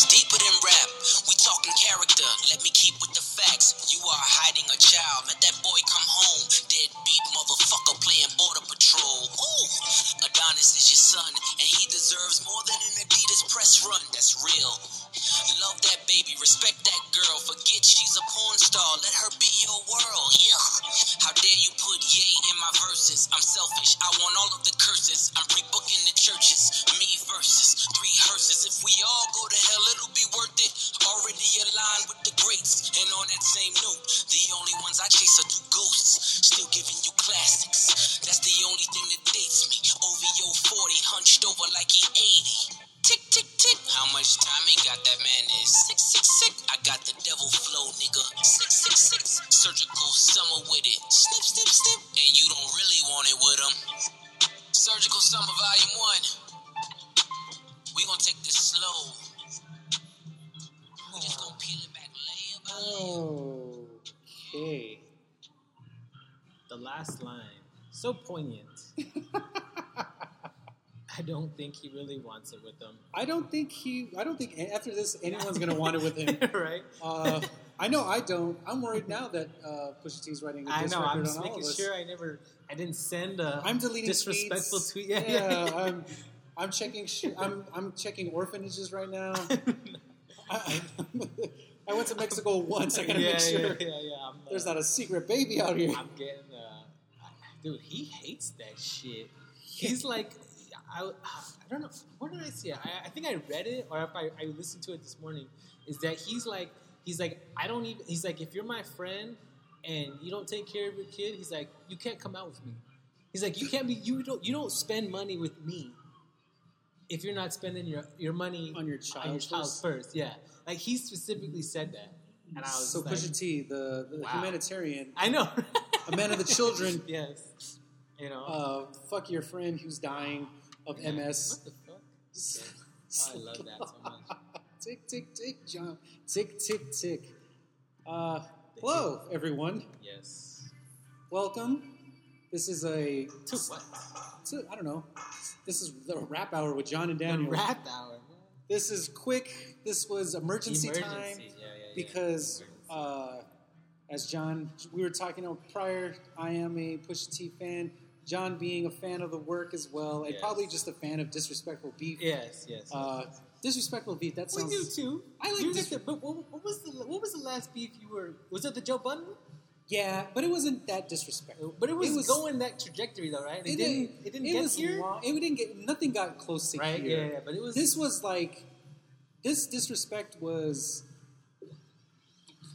is deeper than rap. We talking character, let me keep with the facts. You are hiding a child, let that boy come home. Deadbeat motherfucker playing border patrol. Ooh, Adonis is your son, and he deserves more than an Adidas press run. That's real. Love that baby, respect that girl. Forget she's a porn star, let her be your world. Yeah. How dare you put yay in my verses? I'm selfish, I want all of the curses. I'm pre-booking the churches, me versus three hearses. If we all go to hell, it'll be worth it. Already aligned with the greats. And on that same note, the only ones I chase are two ghosts. Still giving you classics. That's the only thing that dates me. OVO 40, hunched over like he 80. Tick, tick, tick. How much time he got? That man is sick, sick, sick. I got the devil flow, nigga. Six, six, six. Surgical summer with it. Snip, snip, snip. And you don't really want it with him. Surgical summer volume one. We gonna take this slow. We just gonna peel it back layer by layer. Okay. The last line, so poignant. I don't think he really wants it with them. I don't think he. I don't think after this anyone's gonna want it with him. right? Uh, I know I don't. I'm worried now that uh, Pusha T's writing a I know. I'm just on all making of us. sure I never, I didn't send a I'm deleting disrespectful tweets. tweet. Yeah, yeah. Yeah, I'm, I'm checking. Sh- I'm I'm checking orphanages right now. I, I, went to Mexico once. I gotta yeah, make sure yeah, yeah, yeah. Uh, there's not a secret baby out here. I'm getting, uh, dude. He hates that shit. He's like, I, I don't know. Where did I see it? I, I think I read it, or if I, I listened to it this morning. Is that he's like, he's like, I don't even. He's like, if you're my friend and you don't take care of your kid, he's like, you can't come out with me. He's like, you can't be. You don't. You don't spend money with me. If you're not spending your, your money On your on child your child first? first, yeah, like he specifically said that, and I was So like, Pusha T, the, the Wow. humanitarian, I know, a man of the children. yes, you know, Uh, fuck your friend who's dying of. MS. What the fuck? I love that so much. tick tick tick, John. Tick tick tick. Uh, hello, everyone. Yes. Welcome. This is a. To what? a- I don't know. This is the rap hour with John and Daniel. The rap hour. This is quick. This was emergency, Emergency. time Yeah, yeah, yeah. because, uh, as John, we were talking about prior. I am a Pusha T fan. John being a fan of the work as well, and Yes. probably just a fan of disrespectful beef. yes, yes. Uh, disrespectful beef. That we sounds. do too. I like You this- get the- but what, what was the what was the last beef you were? Was it the Joe Budden? Yeah, but it wasn't that disrespectful. But it was, It was- going that trajectory though, right? It, didn't. It didn't it get here, long- it didn't get. Nothing got close to right? here. Yeah, yeah, but it was. This was like, this disrespect was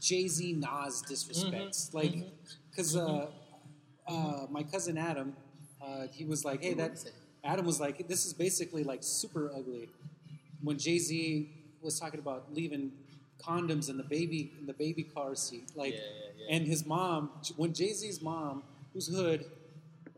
Jay Z Nas disrespect. Mhm, Like, because uh, uh, my cousin Adam, uh, he was like, hey, that. Adam was like, this is basically like super ugly. When Jay Z was talking about leaving condoms in the baby in the baby car seat, like, Yeah, yeah, yeah. and his mom, when Jay Z's mom, who's hood,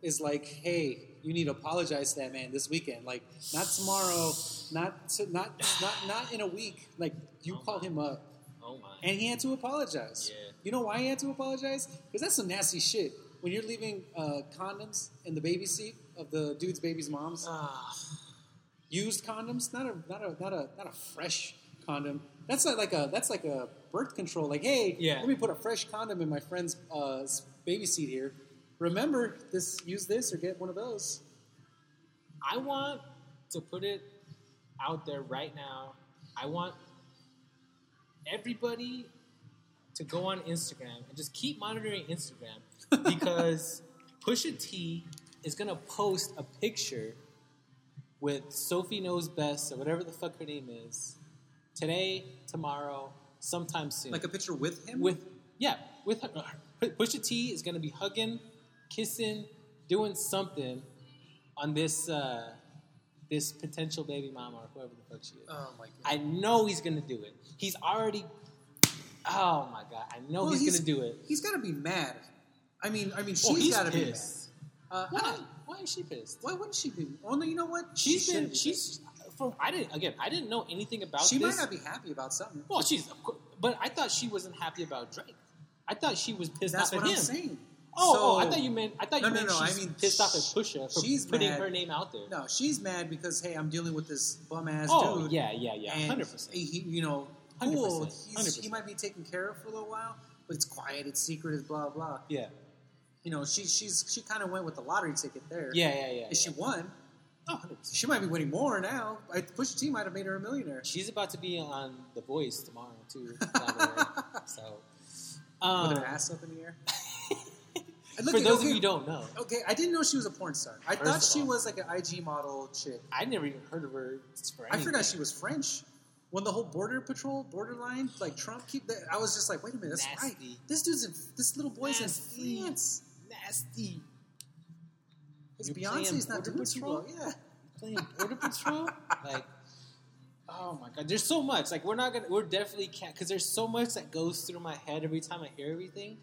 is like, hey, you need to apologize to that man this weekend. Like, not tomorrow, not to, not not not in a week. Like, you Oh call my. him up, oh my. and he had to apologize. You know why he had to apologize? Because that's some nasty shit. When you're leaving uh, condoms in the baby seat of the dude's baby's mom's, Ah, used condoms, not a not a not a not a fresh condom. That's not like a that's like a birth control. Like, hey, Yeah. let me put a fresh condom in my friend's uh, baby seat here. Remember this. Use this or get one of those. I want to put it out there right now. I want everybody to go on Instagram and just keep monitoring Instagram because Pusha T is gonna post a picture with Sophie Knows Best or whatever the fuck her name is today, tomorrow, sometime soon. Like a picture with him. with yeah, with her, Pusha T is gonna be hugging, kissing, doing something on this uh, this potential baby mama or whoever the fuck she is. oh my god. I know he's gonna do it. He's already. Oh my god! I know Well, he's, gonna do it. He's got to be mad. I mean, I mean, Oh, she's he's got to be pissed. Uh, Why? Why is she pissed? Why wouldn't she be? Oh no, you know what? She's She been. be She's. From I didn't again. I didn't know anything about She this. might not be happy about something. Well, she's. But I thought she wasn't happy about Drake. I thought she was pissed That's off what at I'm him. saying. Oh, So- oh, I thought you meant I thought No, you no, meant no, I she's mean, pissed off at Pusha for she's putting mad. her name out there. No, she's mad because hey, I'm dealing with this bum ass oh, dude. yeah, yeah, yeah, hundred percent. You know, 100%, cool. He's, he might be taken care of for a little while, but it's quiet, it's secret, it's blah blah. Yeah, You know, she she's she kind of went with the lottery ticket there. yeah, yeah, yeah. If she won, Oh, she might be winning more now. I, Pusha T might have made her a millionaire. She's about to be on The Voice tomorrow too. by the way. so, um, with her ass up in the air. Look for those okay, of you who don't know, Okay, I didn't know she was a porn star. I thought she all- was like an IG model chick. I never even heard of her. I forgot she was French. When the whole border patrol, borderline, like Trump keep that, I was just like, wait a minute, that's right. This dude's in, this little boy's Nasty. in France. Nasty. You're Beyonce's not doing too Patrol? well. Yeah. playing Border Patrol. Like, oh my god, there's so much. Like, we're not gonna, we're definitely can't, because there's so much that goes through my head every time I hear everything.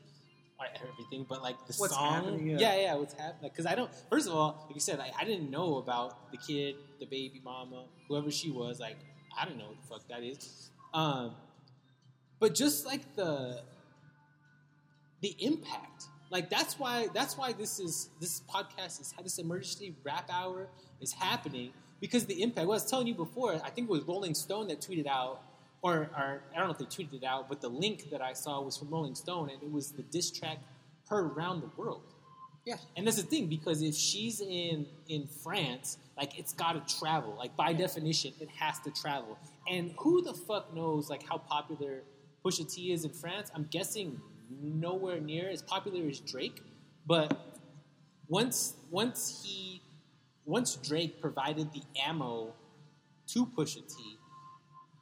Or everything, but like the What's song, happening, yeah. yeah, yeah, what's happening? Because I don't. First of all, like you said, I, I didn't know about the kid, the baby mama, whoever she was. Like, I don't know what the fuck that is. Um, but just like the the impact like that's why that's why this is this podcast is this emergency rap hour is happening because the impact well, i was telling you before i think it was rolling stone that tweeted out or, or i don't know if they tweeted it out but the link that i saw was from rolling stone and it was the diss track heard around the world Yeah. and that's the thing because if she's in in France, like it's got to travel. Like by definition, it has to travel. And who the fuck knows like how popular Pusha T is in France? I'm guessing nowhere near as popular as Drake. But once once he once Drake provided the ammo to Pusha T,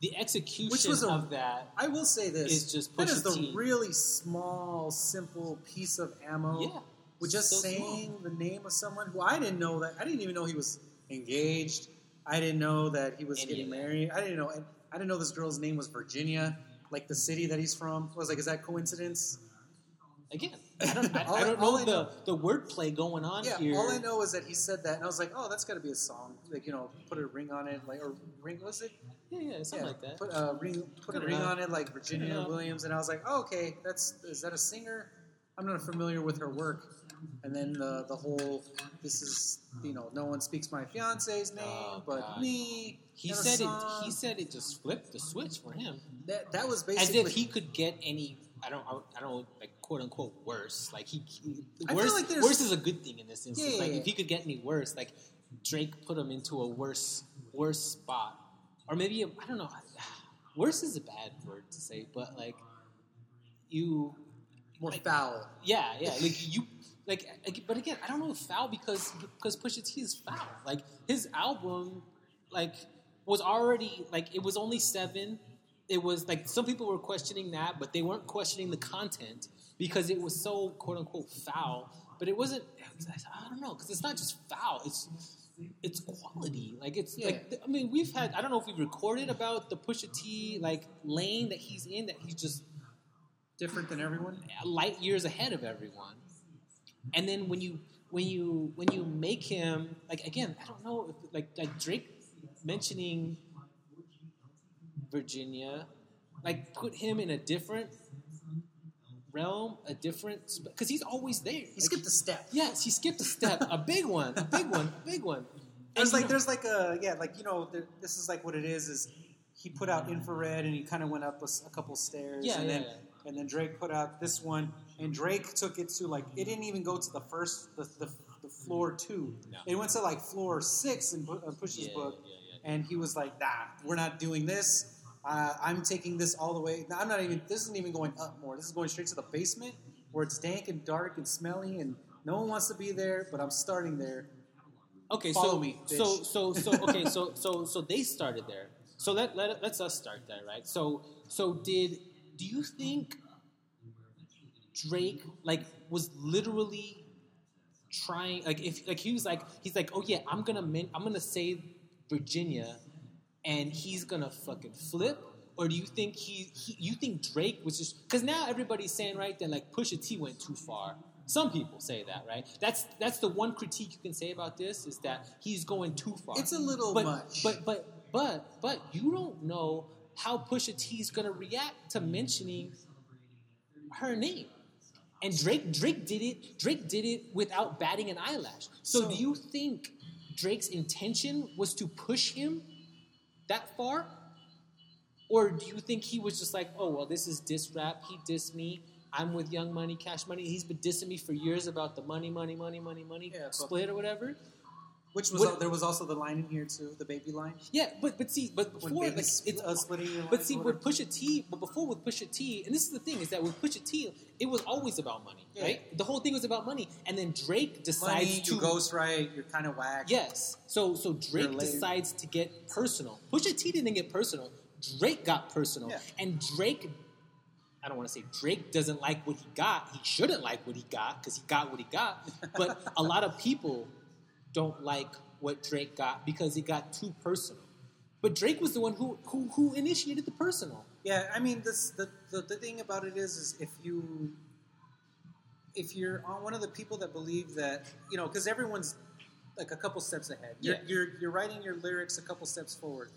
the execution Which was a- of that I will say this. is just that is Pusha the T. really small, simple piece of ammo. Yeah. With just So saying the name of someone who I didn't know that I didn't even know he was engaged. I didn't know that he was Any getting married. I didn't know. I didn't know this girl's name was Virginia, like the city that he's from. I was like, is that coincidence? again. I don't, I, All I don't know I the, know- the wordplay going on Yeah. here. All I know is that he said that, and I was like, oh, that's got to be a song. Like you know, put a ring on it, like or ring. Was it? Yeah, yeah, something yeah, like that. Put a ring, put a ring on it, like Virginia. Williams, and I was like, oh, okay, that's is that a singer? I'm not familiar with her work. And then the the whole this is you know no one speaks my fiance's oh, name Oh, but God. me. he said it. He said it just flipped the switch for him, that that was basically as if he could get any. I don't. I don't like quote unquote worse. Like he, he worse. like worse is a good thing in this instance. Yeah, yeah, like yeah. if he could get any worse, like Drake put him into a worse, worse spot, or maybe I don't know. Worse is a bad word to say, but like you more like- foul. Yeah, yeah. Like you, like, but again, I don't know if foul because because Pusha T is foul. Like his album, like was already like it was only seven. It was like some people were questioning that, but they weren't questioning the content because it was so quote unquote foul. But it wasn't. I don't know because it's not just foul. It's it's quality. Like it's like I mean we've had. I don't know if we've recorded about the Pusha T like lane that he's in that he's just Different than everyone. light years ahead of everyone. And then when you when you when you make him like again, I don't know if like like Drake mentioning Virginia, like put him in a different realm, a different because he's always there. He skipped a step. Yes, he skipped a step, a big one, a big one, a big one. There's And like know- there's like a yeah like you know there, this is like what it is is he put out infrared and he kind of went up a couple stairs Yeah, and yeah, then yeah. and then Drake put out this one and Drake took it to like it didn't even go to the first the, the, the floor two No. it went to like floor six in Pu- uh, Push's Yeah, book yeah, yeah. and he was like nah we're not doing this uh, I'm taking this all the way I'm not even this isn't even going up more this is going straight to the basement where it's dank and dark and smelly and no one wants to be there but I'm starting there Okay, Follow so me, so so so okay, so so so they started there. So let let let's us start there, right? So so did do you think Drake like was literally trying like if like he was like he's like oh yeah I'm gonna min- I'm gonna say Virginia and he's gonna fucking flip or do you think he, he you think Drake was just because now everybody's saying right that like Pusha T went too far. Some people say that, right? That's that's the one critique you can say about this is that he's going too far. It's a little but, much. But but but but you don't know how Pusha T is gonna react to mentioning her name. And Drake Drake did it. Drake did it without batting an eyelash. So, So- do you think Drake's intention was to push him that far? Or do you think he was just like, oh well, this is diss rap. He dissed me. I'm with Young Money, Cash Money. He's been dissing me for years about the money, money, money, money, money Yeah, split or whatever. Which was What- there was also the line in here too, the baby line. Yeah, but but see, but before like, it's uh, splitting your But see, with. Pusha T, but before with Pusha T, and this is the thing is that with Pusha T, it was always about money, Yeah. right? The whole thing was about money, and then Drake decides money, to you ghost right, you're kind of whack. yes. So so Drake decides to get personal. Pusha T didn't get personal. Drake got personal, Yeah. and Drake. I don't want to say Drake doesn't like what he got. He shouldn't like what he got because he got what he got. But a lot of people don't like what Drake got because it got too personal. But Drake was the one who who, who initiated the personal. Yeah, I mean, this the, the the thing about it is, is if you if you're on one of the people that believe that you know, because everyone's like a couple steps ahead. You're, Yeah. you're you're writing your lyrics a couple steps forward,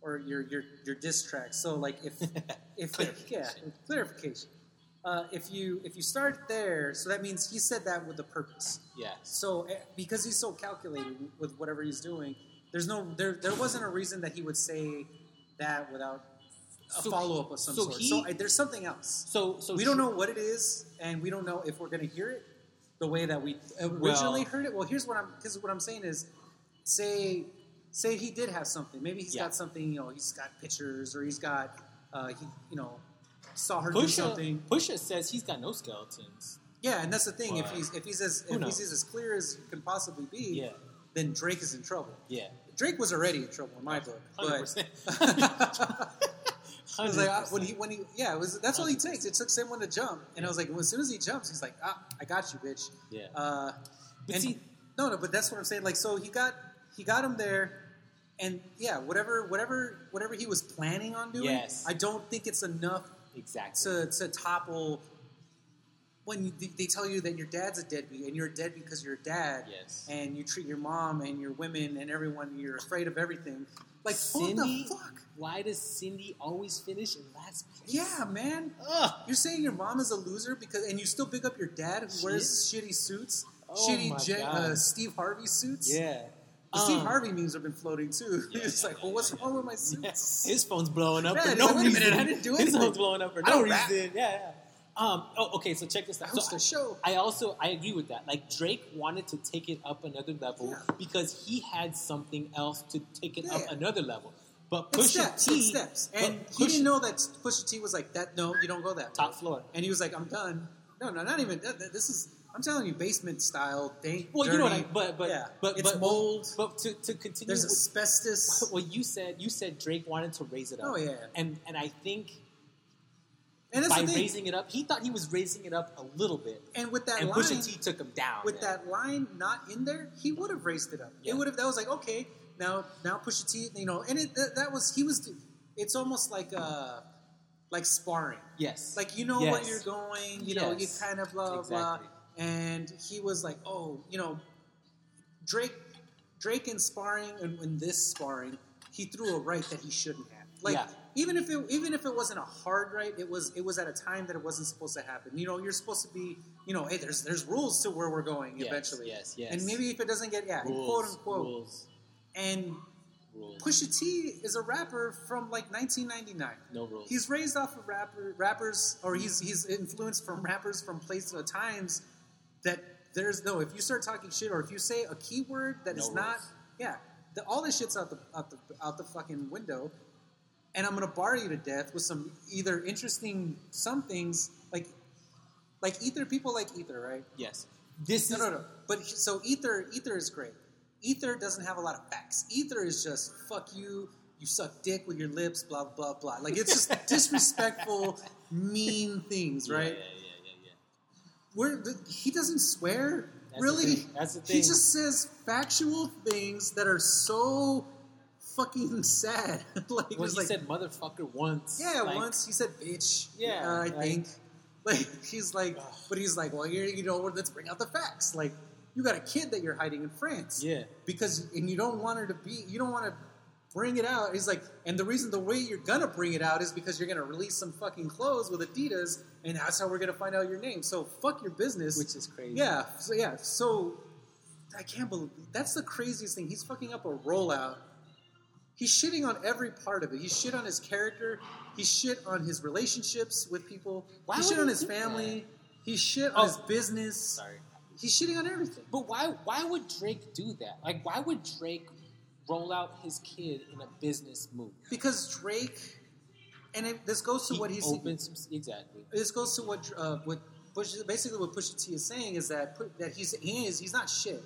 or your your your diss track. So like if if yeah Clarification. Uh, if you if you start there, so that means he said that with a purpose. Yeah. So eh, because he's so calculated with whatever he's doing, there's no there there wasn't a reason that he would say that without a So- follow up of some so sort. he- so I, there's something else. So so we don't know what it is, and we don't know if we're going to hear it the way that we originally Well- heard it. Well, here's what I'm because what I'm saying is, say say he did have something. Maybe he's Yeah. got something. You know, he's got pictures, or he's got uh, he you know saw her do Pusha, something. Pusha says he's got no skeletons. Yeah, and that's the thing. If he's if he's as if knows? he's as clear as you can possibly be, Yeah. then Drake is in trouble. Yeah. Drake was already in trouble in my book, Hundred but percent. I was like, ah, when he when he yeah, it was that's all he takes. It took someone to jump, and I was like, well, as soon as he jumps, he's like, ah, I got you, bitch. Yeah. Uh, But and see- no, no, but that's what I'm saying. Like, so he got he got him there, and yeah, whatever whatever whatever he was planning on doing, Yes. I don't think it's enough exactly. to to topple when you, they tell you that your dad's a deadbeat and you're a deadbeat because you're a dad Yes. and you treat your mom and your women and everyone you're afraid of everything like Cindy, what the fuck why does Cindy always finish in last place? yeah man Ugh. you're saying your mom is a loser because and you still pick up your dad who wears is. shitty suits Oh shitty God. uh, Steve Harvey suits Yeah. The Steve Um, Harvey memes have been floating too Yeah, it's yeah, like yeah, well what's yeah, wrong with my yeah. suits His phone's blowing up Yeah, for no like, wait a reason. minute, I didn't do it. His phone's blowing up for no reason. Yeah, yeah. Um, oh, okay. So check this I out. host So a show I also I agree with that. Like Drake wanted to take it up another level Yeah. because he had something else to take it up another level. But It's Pusha steps, T, it's steps. And he didn't know that Pusha T was like that. No, you don't go that top way. floor. And he was like, "I'm done." No, no, not even. This is. I'm telling you, basement style. Dank, Well, you know what I. dirty. But but yeah, but it's but mold. But to, to continue, There's with, asbestos. well, you said you said Drake wanted to raise it up. Oh, yeah. and and I think And that's by raising it up, he thought he was raising it up a little bit, and with that and line, Pusha T took him down. with that line not in there, he would have raised it up. Yeah. It would have. That was like okay. Now, now Pusha T. You know, and it that, that was he was. It's almost like uh like sparring. yes, Like you know where Yes. you're going, you know, you kind of blah blah Exactly. blah. And he was like, oh, you know, Drake, Drake in sparring and in this sparring, he threw a right that he shouldn't have. Like Yeah. even if it even if it wasn't a hard right, it was it was at a time that it wasn't supposed to happen. You know, you're supposed to be, you know, hey, there's there's rules to where we're going Yes, eventually. yes, yes. And maybe if it doesn't get yeah, rules, quote unquote. rules, And rules. Pusha T is a rapper from like 1999. no rules. He's raised off of rapper, rappers, or he's he's influenced from rappers from places uh, times that there's no. If you start talking shit, or if you say a keyword that is No not, rules. yeah, the, all this shit's out the out the out the fucking window, and I'm gonna bar you to death with some either interesting some things like like ether. People like ether, right? yes. This No, is no, no. But so ether, ether is great. Ether doesn't have a lot of facts. Ether is just fuck you. You suck dick with your lips. Blah blah blah. Like it's just disrespectful, mean things, right? Yeah, yeah, yeah. Where the, he doesn't swear. That's the really, thing. That's the he just says factual things that are so fucking sad. like Well, he like said motherfucker once. yeah, like, once he said bitch. Yeah, uh, I like- think. Like he's like, Ugh. but he's like, well, you're, you know, let's bring out the facts. Like, you got a kid that you're hiding in France. Yeah. Because and you don't want her to be, you don't want to bring it out. He's like, and the reason the way you're gonna bring it out is because you're gonna release some fucking clothes with Adidas, and that's how we're gonna find out your name. So fuck your business. which is crazy. yeah, so yeah, so I can't believe that's the craziest thing. He's fucking up a rollout. He's shitting on every part of it. He shit on his character. He shit on his relationships with people. Why he shit on his family. He shit Oh. on his business. Sorry. He's shitting on everything. But why why would Drake do that? Like why would Drake roll out his kid in a business move? Because Drake, and it, this goes to He what he's opens exactly. this goes to what uh, what Bush, basically what Pusha T is saying is that that he's he is he's not shit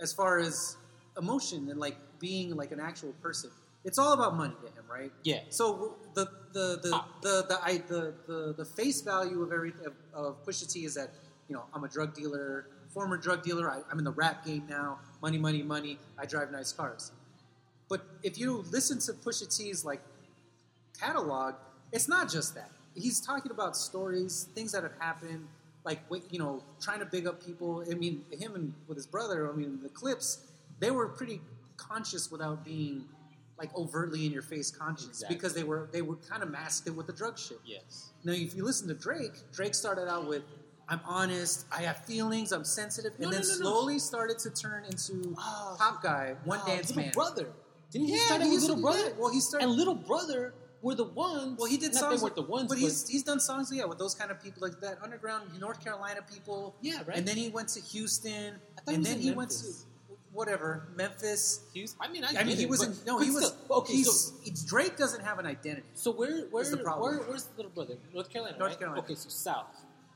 as far as emotion and like being like an actual person. It's all about money to him, right? Yeah. So the the the Ah. the the, I, the, the the face value of every of, of Pusha T is that you know I'm a drug dealer, former drug dealer. I, I'm in the rap game now. Money, money, money. I drive nice cars. But if you listen to Pusha T's like catalog, it's not just that. He's talking about stories, things that have happened, like you know, trying to big up people. I mean, him and with his brother. I mean, the Clipse they were pretty conscious without being like overtly in your face conscious Exactly. because they were they were kind of masked it with the drug shit. Yes. Now, if you listen to Drake, Drake started out with, "I'm honest, I have feelings, I'm sensitive," and No, then no, slowly started to turn into Oh, pop guy, one Oh, dance little man. brother. Didn't he Yeah, start with little brother? that. Well, he started- and little brother were the ones. Well, he did songs, They weren't the ones, but he's he's done songs, yeah, with those kind of people, like that underground North Carolina people. Yeah, right. And then he went to Houston, I thought he and was then in he went to Memphis. whatever Memphis. Was- I mean, I, I mean, he it, wasn't. No, he was. still- okay, he's, so Drake doesn't have an identity. So where where the problem. where where's the little brother? North Carolina. North right? Carolina. Okay, so South,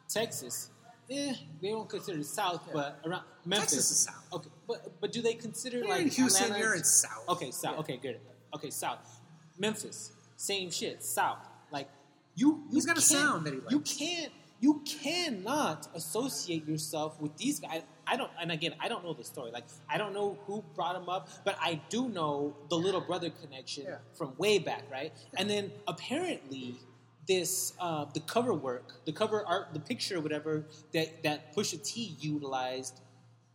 Texas. Eh, they don't consider it South, Yeah. but around Memphis Texas is South. Okay, but but do they consider You're like in Houston, Atlanta- you're in South. Okay, South. Yeah. Okay, good. Okay, South. Memphis, same shit. South. Like you, you He's got a sound that he You can't. You cannot associate yourself with these guys. I don't, and again, I don't know the story. Like, I don't know who brought him up, but I do know the little brother connection Yeah. from way back, right? And then apparently, this uh, the cover work, the cover art, the picture, whatever that that Pusha T utilized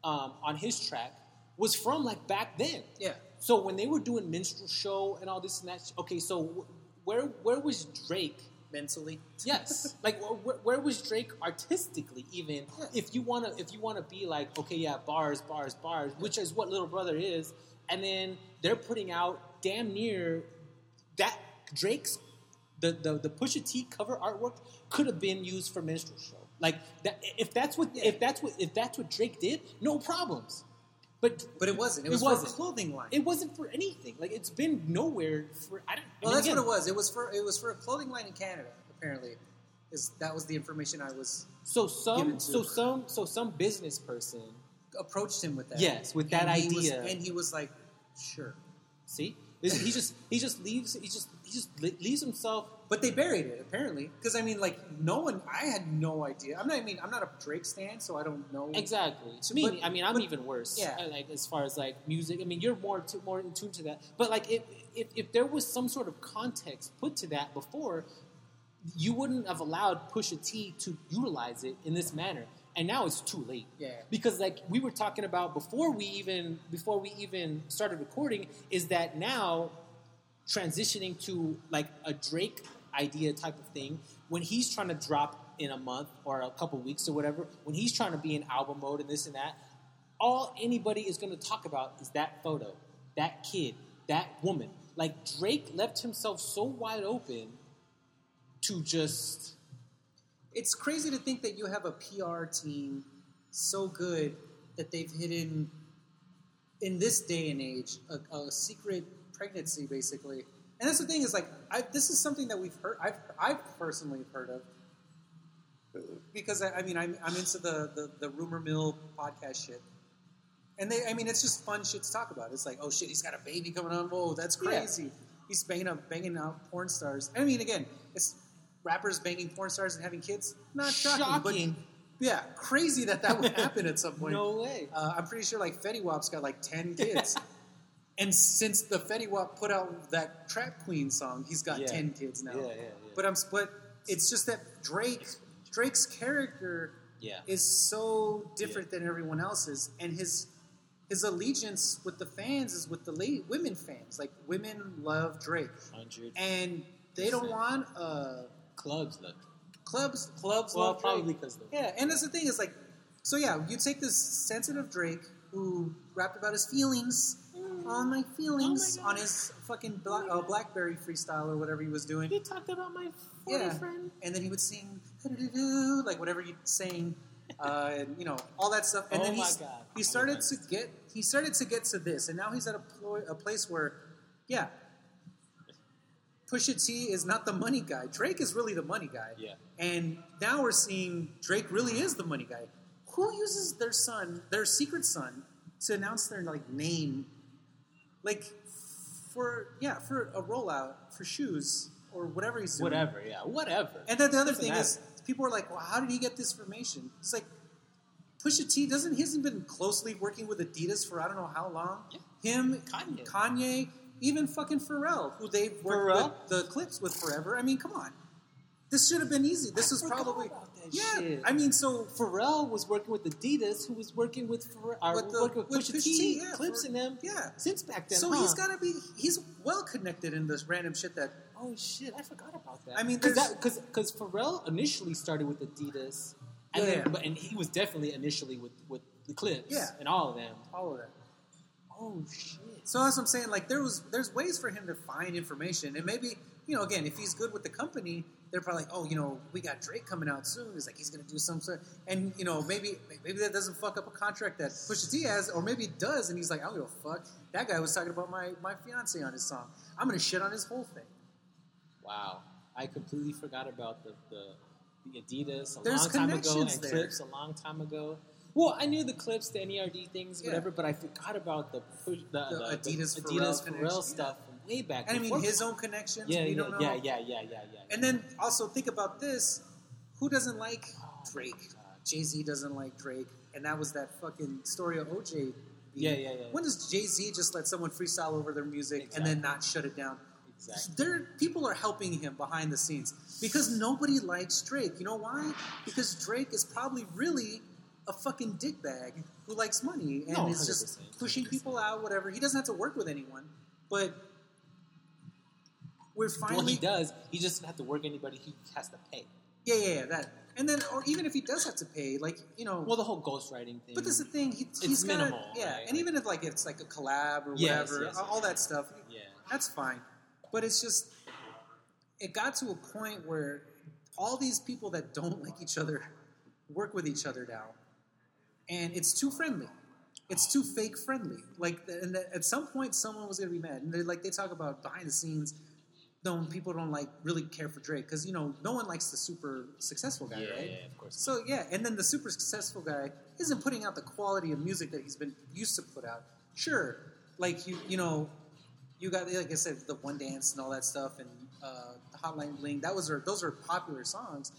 um, on his track was from like back then. Yeah. So when they were doing minstrel show and all this and that, okay, so where where was Drake? Mentally, Yes, like wh- wh- where was Drake artistically? Even Yeah. if you wanna if you wanna be like okay, yeah, bars, bars, bars, which is what Little Brother is, and then they're putting out damn near that Drake's the the the Pusha T cover artwork could have been used for minstrel show. Like that if that's what if that's what if that's what Drake did, no problems. But but it wasn't. It It was wasn't. for a clothing line. it wasn't for anything. Like it's been nowhere for I don't. I Well, mean, that's again, what it was. It was for it was for a clothing line in Canada. Apparently, is that was the information I was So some given to- so some so some business person approached him with that. Yes, with that he was- idea. and he was like, "Sure," see he just he just leaves he just he just leaves himself but they buried it apparently because I mean, like, no one. I had no idea. I'm not. I mean, I'm not a Drake stan, so I don't know exactly. To Me, but- I mean, I'm but- even worse. yeah. uh, Like as far as like music, I mean, you're more to, more in tune to that. But like, if, if if there was some sort of context put to that before, you wouldn't have allowed Pusha T to utilize it in this manner. And now it's too late. Yeah. Because like we were talking about before we even before we even started recording, is that now transitioning to like a Drake idea type of thing when he's trying to drop in a month or a couple weeks or whatever, when he's trying to be in album mode and this and that, all anybody is going to talk about is that photo, that kid, that woman. Like Drake left himself so wide open to just It's crazy to think that you have a PR team so good that they've hidden, in this day and age, a, a secret pregnancy, basically. And that's the thing is like, I, this is something that we've heard. I've I've personally heard of because I, I mean I'm, I'm into the, the the rumor mill podcast shit. And they, I mean, it's just fun shit to talk about. It's like, oh shit, he's got a baby coming on. Whoa, that's Yeah. crazy. He's banging up banging out porn stars. I mean, again, it's rappers banging porn stars and having kids. Not shocking, Shocking. but yeah, crazy that that would happen at some point. no way. Uh, I'm pretty sure like Fetty Wap's got like ten kids, and since the Fetty Wap put out that Trap Queen song, he's got Yeah. ten kids now. Yeah, yeah, yeah. But I'm but it's just that Drake Drake's character Yeah. is so different than everyone else's, and his his allegiance with the fans is with the lady, women fans. Like women love Drake, Hundred and they don't want uh, clubs look. clubs. Clubs Well, love Drake. probably because Yeah, and that's the thing is like, so yeah, you take this sensitive Drake who rapped about his feelings, all my feelings, Oh my on his fucking Bla- uh, BlackBerry freestyle or whatever he was doing. He talked about my Yeah. friend. And then he would sing, like whatever he's saying, uh, and you know all that stuff. And Oh then my God. he Oh started to get he started to get to this, and now he's at a, plo- a place where, yeah, Pusha T is not the money guy. Drake is really the money guy. Yeah. And now we're seeing Drake really is the money guy. Who uses their son, their secret son, to announce their like name, like for yeah for a rollout for shoes or whatever he's doing. Whatever, yeah, whatever. And then the other Doesn't thing matter. is, people are like, "Well, how did he get this information?" It's like Pusha T doesn't he hasn't been closely working with Adidas for I don't know how long. Yeah. Him, Kanye. Kanye, even fucking Pharrell, who they've worked Pharrell? with the Clipse with forever. I mean, come on, this should have been easy. This is probably that yeah. shit. I mean, so Pharrell was working with Adidas, who was working with Pharrell, or With the- working with with Pusha Pusha T, T, yeah, Clipse for- in them. yeah. since back then. so huh? he's got to be he's well connected in this random shit that Oh shit! I forgot about that. I mean, because because Pharrell initially started with Adidas, and Yeah. then but and he was definitely initially with with the Clipse, Yeah. and all of them. all of that. Oh shit! So that's what I'm saying. Like there was, there's ways for him to find information, and maybe you know, again, if he's good with the company, they're probably like, oh, you know, we got Drake coming out soon. He's like, he's gonna do some sort, and you know, maybe maybe that doesn't fuck up a contract that Pusha T has, or maybe it does, and he's like, I don't give a fuck. That guy was talking about my my fiance on his song. I'm gonna shit on his whole thing. Wow, I completely forgot about the the, the Adidas a There's long time ago and there. Clipse a long time ago. Well, I knew the Clipse, the NERD things, Yeah. whatever, but I forgot about the push, the, The the, Adidas the Adidas connection, Pharrell stuff from way back. And I mean, his own connections. yeah, we yeah, don't know. yeah, yeah, yeah, yeah, yeah. And then also think about this: who doesn't like Oh, Drake? Jay Z doesn't like Drake, and that was that fucking story of OJ. being- Yeah, yeah, yeah. When does Jay Z just let someone freestyle over their music and then not shut it down? exactly. There, people are helping him behind the scenes because nobody likes Drake. You know why? Because Drake is probably really a fucking dickbag who likes money and No, is just pushing people out. Whatever. He doesn't have to work with anyone, but we're finally Well, he does. He just doesn't have to work anybody. He has to pay. Yeah, yeah, yeah, that. And then, or even if he does have to pay, like you know. Well, the whole ghostwriting thing. but that's the thing. He, he's got minimal, yeah. right? And even if like it's like a collab or Yes, whatever, yes, all, all that stuff, yeah. that's fine. But it's just, it got to a point where all these people that don't like each other work with each other now, and it's too friendly. It's too fake friendly. Like, and at some point, someone was gonna be mad. And they like they talk about behind the scenes. No, people don't like really care for Drake because you know no one likes the super successful guy, Yeah, right? yeah, of course. So yeah, and then the super successful guy isn't putting out the quality of music that he's been used to put out. Sure, like you, you know, you got like I said, the One Dance and all that stuff, and uh, the Hotline Bling. That was those are popular songs.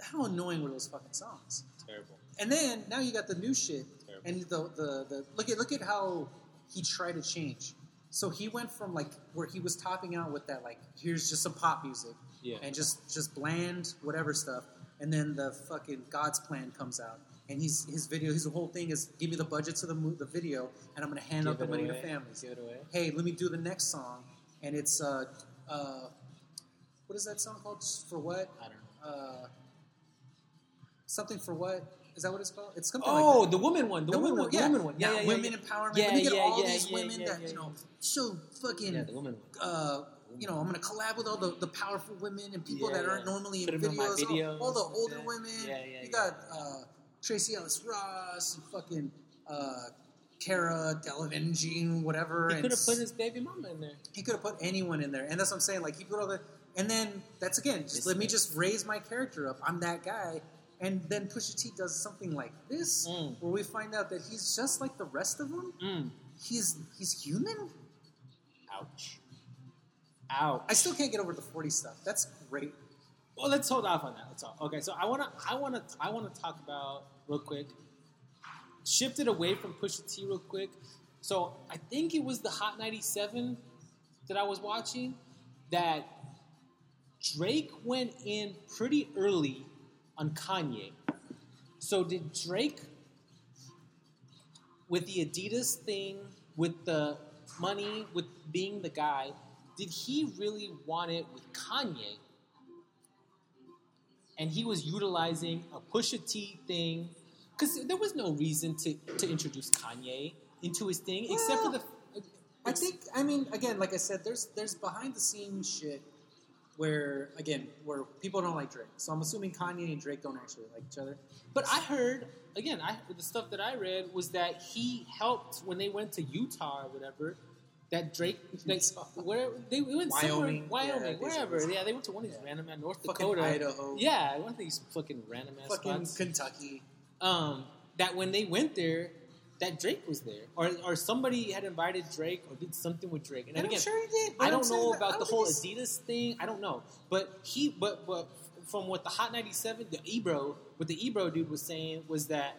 How annoying were those fucking songs? Terrible. And then now you got the new shit, Terrible. and the, the the look at look at how he tried to change. So he went from like where he was topping out with that like here's just some pop music, Yeah. and just just bland whatever stuff, and then the fucking God's Plan comes out, and he's his video his whole thing is give me the budget to the mo- the video, and I'm gonna hand out the money away. to families. Give it away. Hey, let me do the next song, and it's uh uh what is that song called? For what? I don't know. Uh, something for what? Is that what it's called? It's something like Oh, that. the woman one. The, woman one. The yeah. women one. Yeah, yeah, yeah, women empowerment. Yeah, Let me get all these women that you know so fucking. Yeah, the woman one. uh, you know, I'm gonna collab with all the, the powerful women and people that aren't normally in my videos. all- All, the older women. Yeah, yeah, You got uh, Tracee Ellis Ross and fucking uh, Cara Delevingne, whatever. He could have put his baby mama in there. he could have put anyone in there, and that's what I'm saying. Like he put all the, and then that's again, just let me just raise my character up. I'm that guy, and then Pusha T does something like this, Mm. where we find out that he's just like the rest of them. Mm. He's he's human. Ouch. Ouch. I still can't get over the 40 stuff. That's great. Well, let's hold off on that. Let's all. Okay, so I wanna, I wanna, I wanna talk about real quick. Shifted away from Pusha T real quick. So I think it was the Hot 97 that I was watching that Drake went in pretty early on Kanye. So did Drake with the Adidas thing, with the money, with being the guy, did he really want it with Kanye? And he was utilizing a Pusha T thing because there was no reason to, to introduce Kanye into his thing, except for the. I think. I mean, again, like I said, there's there's behind the scenes shit where again where people don't like Drake. So I'm assuming Kanye and Drake don't actually like each other. But I heard again, I the stuff that I read was that he helped when they went to Utah or whatever. That Drake, like, where they went somewhere, Wyoming, Wyoming, yeah, wherever. Yeah, they went to one of these Yeah. random ass North Fucking Dakota, Idaho. Yeah, one of these fucking random ass Fucking spots. Kentucky. um, that when they went there, that Drake was there, or or somebody had invited Drake or did something with Drake. And And again, I'm sure he did. I don't know I about the whole Adidas thing. I don't know, but he, but but from what the Hot ninety seven, the Ebro, what the Ebro dude was saying was that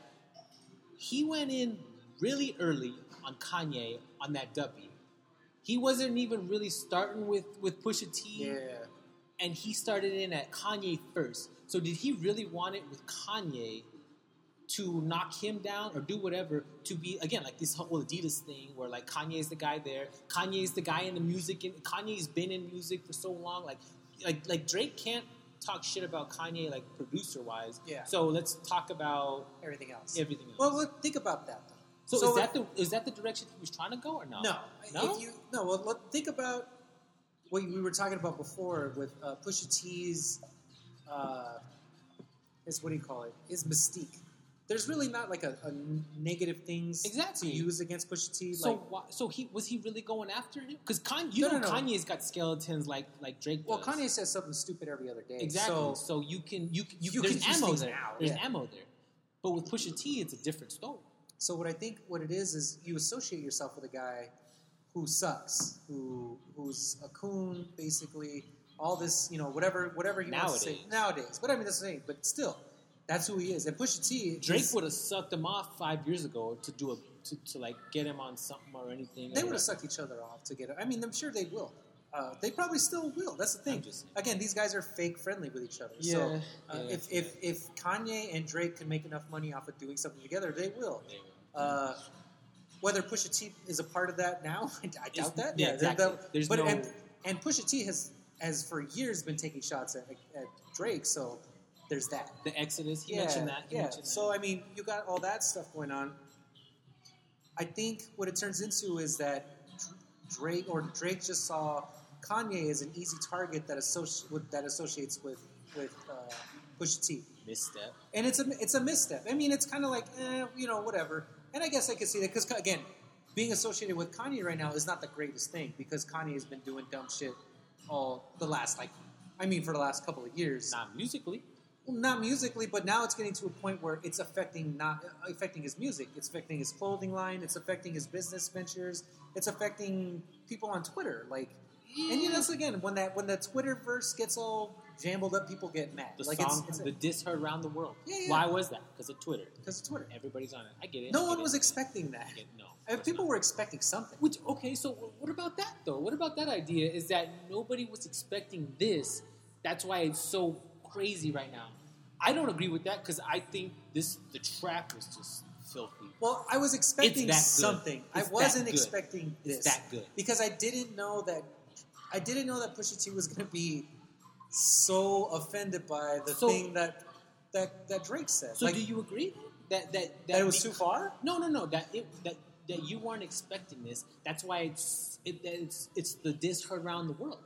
he went in really early on Kanye on that W. He wasn't even really starting with with Pusha T, Yeah. and he started in at Kanye first. So did he really want it with Kanye to knock him down or do whatever to be again like this whole Adidas thing where like Kanye is the guy there, Kanye is the guy in the music, and Kanye's been in music for so long. Like like like Drake can't talk shit about Kanye like producer wise. Yeah. So let's talk about Everything else. everything else. Well, think about that though. so, so is that the is that the direction he was trying to go or no? No, No? You no, well, think about what we were talking about before with uh, Pusha T's. Uh, his what do you call it? His mystique. There's really not like a, a negative things Exactly. to use against Pusha T. So like, why, so he was he really going after him? Because Kanye, you No, know, no, no. Kanye's got skeletons like like Drake. well, does. Kanye says something stupid every other day. Exactly. So, So, you can you can, you, You there's ammo there. out, There's yeah. ammo there. But with Pusha T, it's a different story. so what I think what it is is you associate yourself with a guy who sucks, who who's a coon, basically. All this, you know, whatever, whatever he wants to say Nowadays. nowadays. But I mean, that's the thing. But still, that's who he is. And Pusha T, Drake would have sucked him off five years ago to do a to, to like get him on something or anything. They would have sucked each other off to get. I mean, I'm sure they will. Uh, they probably still will. That's the thing. Again, these guys are fake friendly with each other. so uh, yeah, if, yeah. if if Kanye and Drake can make enough money off of doing something together, they will. They will. Uh, whether Pusha T is a part of that now, I doubt that. yeah, exactly. but no- and, and Pusha T has has for years been taking shots at, at Drake. So there's that. The Exodus. He yeah, mentioned that. He yeah. mentioned that. So I mean, you got all that stuff going on. I think what it turns into is that Drake or Drake just saw Kanye as an easy target that associ- with, that associates with with uh, Pusha T, misstep. and it's a it's a misstep. I mean, it's kind of like eh, you know whatever. And I guess I could see that because again, being associated with Kanye right now is not the greatest thing because Kanye has been doing dumb shit all the last like, I mean, for the last couple of years. Not musically. Not musically, but now it's getting to a point where it's affecting not uh, affecting his music. It's affecting his clothing line. It's affecting his business ventures. It's affecting people on Twitter. Like, and you know, that's again when that when the Twitterverse gets all jambled up, people get mad. The like song, it's, the diss heard around the world. Yeah, yeah. Why was that? Because of Twitter. because of Twitter. Everybody's on it. I get it. No get one it, was I get it. expecting that. Get- no. And uh, people were expecting something. Which okay, so what about that though? What about that idea? Is that nobody was expecting this? That's why it's so crazy right now. I don't agree with that because I think this the trap was just filthy. Well, I was expecting something. I wasn't expecting this. It's that good. because I didn't know that. I didn't know that Pusha T was going to be so offended by the So- thing that that that Drake said. So like do you agree that that that, that it was too far. No, no, no. That it that that you weren't expecting this. That's why it's it, it's it's the diss heard around the world.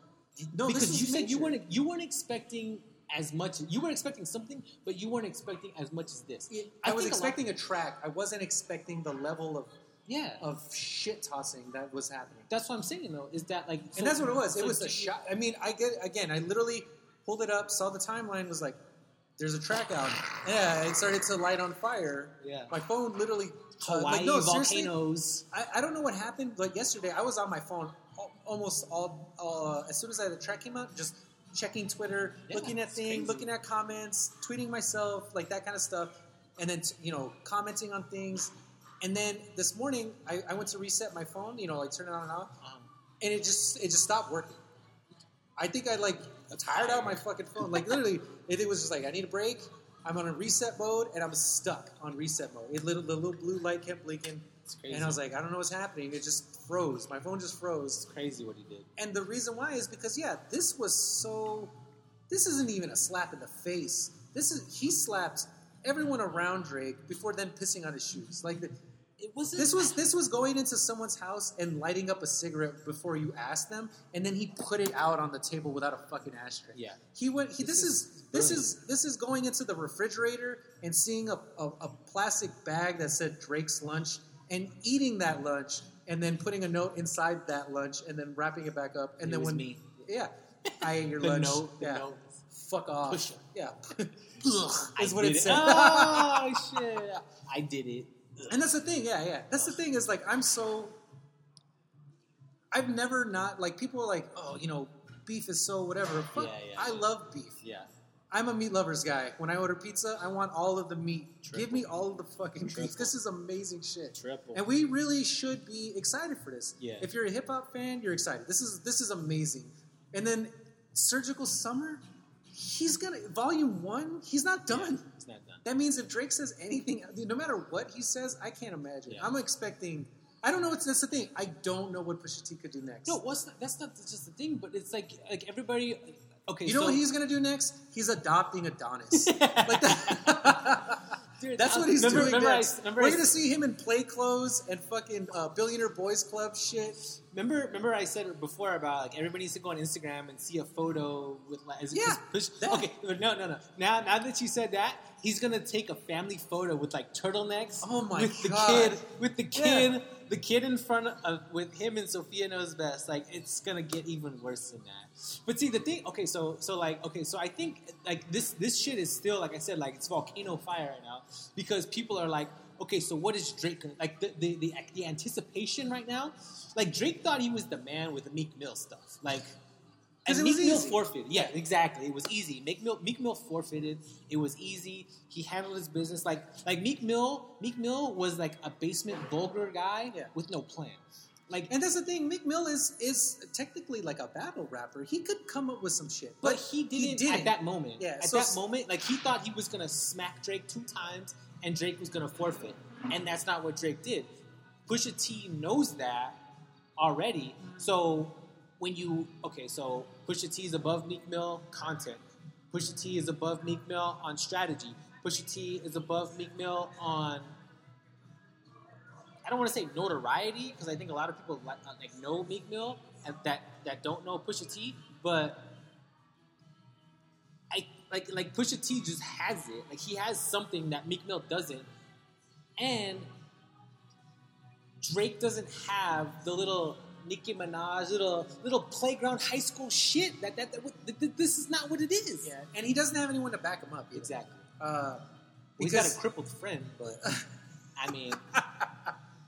No, because you said you weren't you weren't expecting as much. You were expecting something, but you weren't expecting as much as this. I, was think a lot- expecting a track. I wasn't expecting the level of yeah. of shit tossing that was happening. That's what I'm saying though. Is that like? so- and that's what it was. It was a shot. I mean, I get again. I literally pulled it up, saw the timeline, was like, "There's a track out." Yeah, it started to light on fire. Yeah. my phone literally. uh, Hawaii like, no, volcanoes. I, I don't know what happened. Like yesterday, I was on my phone almost all uh, as soon as I, the track came out, just checking Twitter, Yeah, looking at things, looking at comments, tweeting myself, like that kind of stuff, and then you know commenting on things. And then this morning, I, I went to reset my phone, you know, like turn it on and off, Um, and it just it just stopped working. I think I like tired out my fucking phone. Like literally, it, it was just like I need a break. I'm on a reset mode and I'm stuck on reset mode. It little the little blue light kept blinking. It's crazy. And I was like, I don't know what's happening. It just froze. My phone just froze. it's crazy what he did. And the reason why is because yeah, this was so. This isn't even a slap in the face. This is he slapped everyone around Drake before then pissing on his shoes. Like the, It wasn't. this was this was going into someone's house and lighting up a cigarette before you asked them, and then he put it out on the table without a fucking ashtray. Yeah. He went. He, this, This is, is this is this is going into the refrigerator and seeing a, a, a plastic bag that said Drake's lunch and eating that lunch and then putting a note inside that lunch and then wrapping it back up and It then was when me. yeah, I ate your The lunch. note, the yeah, note. fuck off. Push it. Yeah, I is what it said. Oh shit! I did it. And that's the thing, yeah, yeah. That's the thing is like I'm so. I've never not like people are like, oh, you know, beef is so whatever. Fuck, Yeah, yeah, I yeah. love beef. Yeah. I'm a meat lovers guy. When I order pizza, I want all of the meat. Give me all of the fucking beef. This is amazing shit. Triple. And we really should be excited for this. Yeah. If you're a hip hop fan, you're excited. This is this is amazing. And then Surgical Summer, he's gonna volume one. He's not done. It's not done. That means if Drake says anything, no matter what he says, I can't imagine. Yeah. I'm expecting. I don't know what's that's the thing. I don't know what Pusha T could do next. No, what's not, that's not just the thing, but it's like like everybody. Okay, you know so, what he's gonna do next? He's adopting Adonis. like that. Dude, That's what he's remember, doing remember next. I, We're I, gonna see him in play clothes and fucking uh, billionaire boys club shit. Remember remember I said before about like everybody needs to go on Instagram and see a photo with like as Yeah, okay no no no now now that you said that he's gonna take a family photo with like turtlenecks Oh my with God. the kid with the kid Yeah. the kid in front of with him and Sophia knows best like it's gonna get even worse than that but see the thing okay so so like okay so I think like this this shit is still like I said like it's volcano fire right now because people are like okay so what is Drake gonna like the the, the, the anticipation right now like Drake thought he was the man with the Meek Mill stuff like. and Meek Mill easy. forfeited. Yeah, exactly. It was easy. Meek Mill, Meek Mill forfeited. It was easy. He handled his business like like Meek Mill. Meek Mill was like a basement vulgar guy Yeah. with no plan. Like, And that's the thing. Meek Mill is is technically like a battle rapper. He could come up with some shit, but he didn't, didn't. at that moment. Yeah, at so that moment, like he thought he was gonna smack Drake two times, and Drake was gonna forfeit, and that's not what Drake did. Pusha T knows that already. So when you okay, so Pusha T is above Meek Mill content. Pusha T is above Meek Mill on strategy. Pusha T is above Meek Mill on. I don't want to say notoriety because I think a lot of people like, like know Meek Mill and that that don't know Pusha T, but like like Pusha T just has it. Like he has something that Meek Mill doesn't, and Drake doesn't have the little Nicki Minaj little little playground high school shit. That that, that, that- this is not what it is. Yeah, and he doesn't have anyone to back him up. Either. exactly. Uh, He's got a crippled friend, but I mean,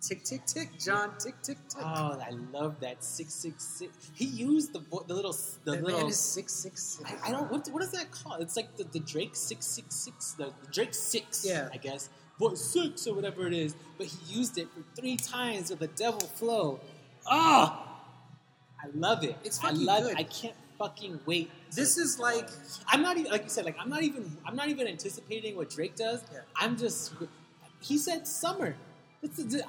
tick tick tick, John, tick tick tick. oh, I love that six six six. He used the vo- the little the that little. man is six six six. I, I don't what what is that called? It's like the, the Drake six six six, the, the Drake six, Yeah. I guess, voice six or whatever it is. But he used it for three times with the devil flow. Ah, I love it. It's I fucking love good. it. I can't fucking wait. This is like I'm not even like you said. Like I'm not even. I'm not even anticipating what Drake does. Yeah. I'm just. He said summer.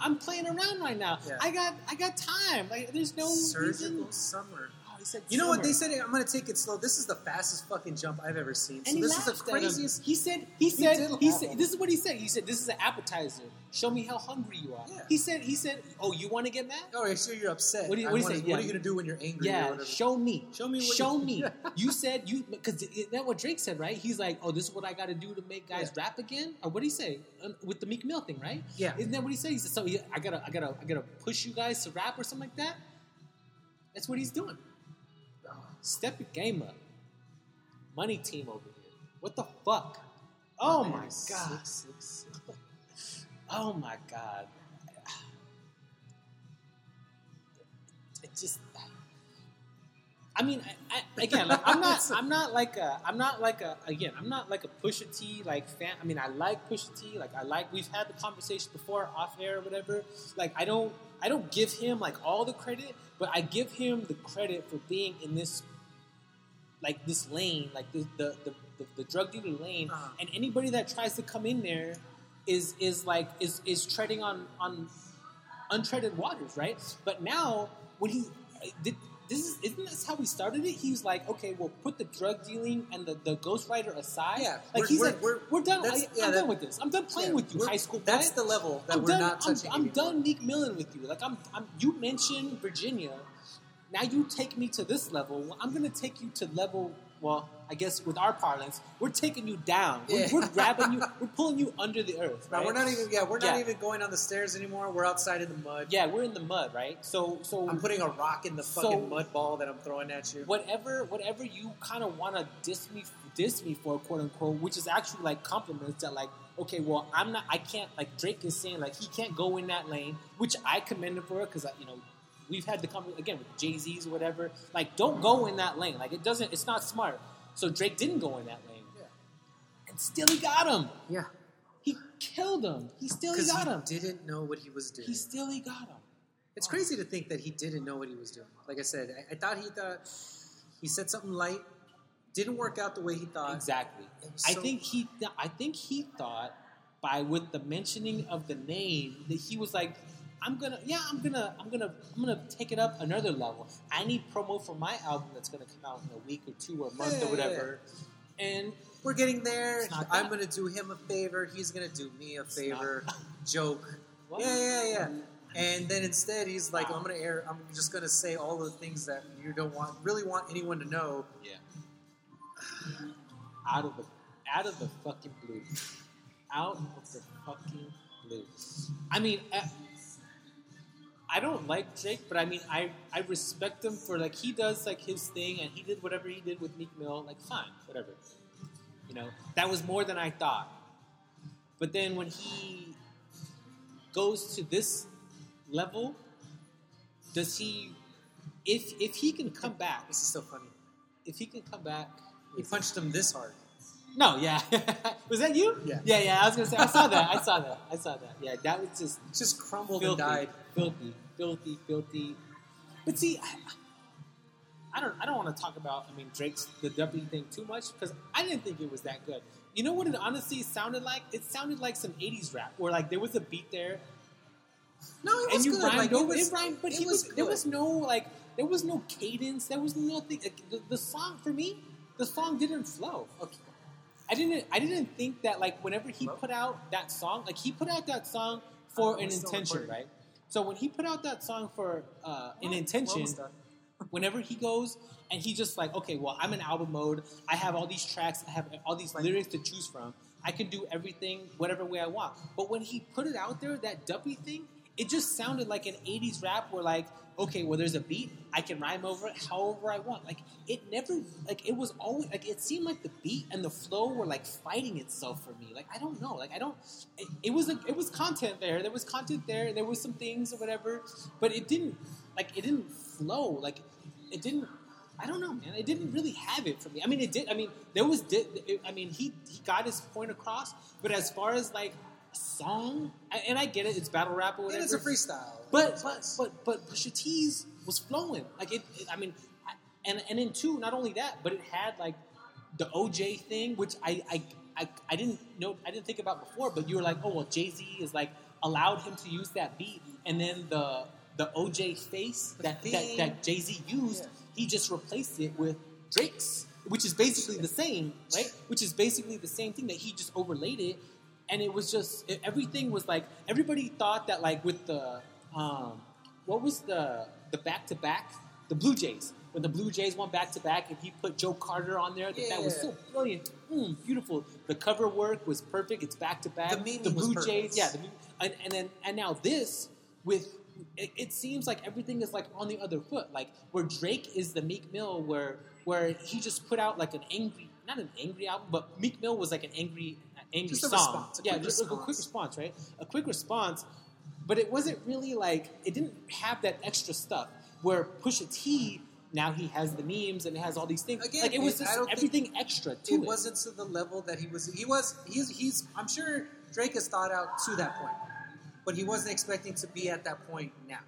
I'm playing around right now. Yeah. I got. I got time. Like there's no surgical reason. summer. He said You know what they said? I'm gonna take it slow. This is the fastest fucking jump I've ever seen. And so he this is the craziest. He said. He said. did He said. This is what he said. He said, "This is an appetizer. Show me how hungry you are." Yeah. He said. He said, "Oh, you want to get mad? Oh, I sure you're upset. What do you- what wanna- say? What are you gonna do when you're angry? Yeah, show me. Show me what Show you- me. You said you because that what Drake said, right? He's like, "Oh, this is what I got to do to make guys Yeah. rap again." Or what do he say with the Meek Mill thing, right? Yeah. isn't that what he said? He said, "So yeah, I gotta, I gotta, I gotta push you guys to rap or something like that." That's what he's doing. Step your game up. Money team over here. What the fuck? Oh my six, god. six, six. Oh my god. It just. I mean, I, I, again, like, I'm not, I'm not like a, I'm not like a, again, I'm not like a Pusha T like fan. I mean, I like Pusha T, like I like. We've had the conversation before off air or whatever. Like, I don't, I don't give him like all the credit, but I give him the credit for being in this, like this lane, like the the the, the, the drug dealer lane, Uh-huh. and anybody that tries to come in there is is like is is treading on on untreaded waters, right? But now when he did. This is isn't this how we started it? He was like, okay, we'll put the drug dealing and the, the ghostwriter aside. Yeah, like we're- he's we're- like, we're- we're, done. I, am yeah, done with this. I'm done playing Yeah, with you, high school. That's the level that I'm we're done, not touching. I'm, I'm done Meek Milling with you. Like I'm, I'm. You mentioned Virginia. Now you take me to this level. Well, I'm going to take you to level. Well, I guess with our parlance, we're taking you down. We're, Yeah. we're grabbing you. We're pulling you under the earth. Now we're not even. Yeah, we're not Yeah. even going on the stairs anymore. We're outside in the mud. Yeah, we're in the mud, right? So, so I'm putting a rock in the So- fucking mud ball that I'm throwing at you. whatever whatever you kind of want to diss me diss me for quote unquote which is actually like compliments that like okay well i'm not i can't like drake is saying like he can't go in that lane which i commend him for because you know we've had the conversation again with jay-z's or whatever like don't go in that lane like it doesn't it's not smart so drake didn't go in that lane Yeah. and still he got him Yeah, he killed him he still he got he him didn't know what he was doing. he still he got him It's crazy to think that he didn't know what he was doing. Like I said, I, I thought he thought he said something light, didn't work out the way he thought. Exactly. Was I think he. Th- I think he thought by with the mentioning of the name that he was like, I'm gonna, yeah, I'm gonna, I'm gonna, I'm gonna take it up another level. I need promo for my album that's gonna come out in a week or two or a month Yeah, or whatever. And We're getting there. I'm to do him a favor. He's to do me a favor. Joke. What? Yeah, yeah, yeah. And then instead, he's like, Wow. "I'm gonna air. I'm just gonna say all the things that you don't want, really want anyone to know." yeah, out of the, out of the fucking blue, out of the fucking blue. I mean. Uh, I, don't like Drake, but I mean, I, I respect him for like he does like his thing, and he did whatever he did with Meek Mill. Like, fine, whatever. You know, that was more than I thought. But then when he goes to this level, does he? If if he can come back, This is so funny. if he can come back, He punched him this hard. No, yeah, was that you? Yeah. yeah, yeah. I was gonna say, I saw that, I saw that, I saw that. Yeah, that was just Just crumbled filthy, and died. filthy, filthy, filthy. But see, I, I don't, I don't want to talk about. I mean, Drake's the Duppy thing too much because I didn't think it was that good. You know what it honestly sounded like? It sounded like some '80s rap, where like there was a beat there, No, it was and you good. rhymed like, over it. it, Was, rhymed, but it he was, was there was no like, there was no cadence, there was nothing. Like, the, the song for me, the song didn't flow. Okay. I didn't I didn't think that like whenever he put out that song, like he put out that song for an intention, recording. right? So when he put out that song for uh, an Well, intention, whenever he goes and he just like, okay, well, I'm in album mode. I have all these tracks. I have all these Right. lyrics to choose from. I can do everything whatever way I want. But when he put it out there, that duppy thing, it just sounded like an '80s rap where like, okay, well, there's a beat. I can rhyme over it however I want. Like it never, like it was always like it seemed like the beat and the flow were like fighting itself for me. Like I don't know. Like I don't. It, it was a, it was content there. There was content there. There was some things or whatever. But it didn't like it didn't flow. Like it didn't. I don't know, man. It didn't really have it for me. I mean, it did. I mean, there was. It, I mean, he he got his point across. But as far as like song, and I get it, it's battle rap or whatever. it's a freestyle. But but but but Pusha T's was flowing. Like it. it- I mean, I, and and in two, not only that, but it had like the OJ thing, which I I, I I didn't know. I didn't think about before. But you were like, oh well, Jay Z is like allowed him to use that beat, and then the the OJ face that that, that Jay Z used, Yeah. he just replaced it with Drake's, which is basically the same, right? Which is basically the same thing that he just overlaid it, and it was just it, everything was like everybody thought that like with the um, what was the the back to back the Blue Jays when the Blue Jays went back to back and he put Joe Carter on there that, that was so brilliant, mm, beautiful. The cover work was perfect. It's back to back. The The Blue. Jays, yeah, the, and, and then and now this with it, it seems like everything is like on the other foot. Like where Drake is the Meek Mill, where where he just put out like an angry, not an angry album, but Meek Mill was like an angry, angry Just a song. response, a yeah, just like a quick response, right? A quick response, but it wasn't really like it didn't have that extra stuff. Where Pusha T now he has the memes and it has all these things. Again, like it was it- just don't everything extra to it it. wasn't to the level that he was. He was. He's. He's. I'm sure Drake has thought out to that point, but he wasn't expecting to be at that point now.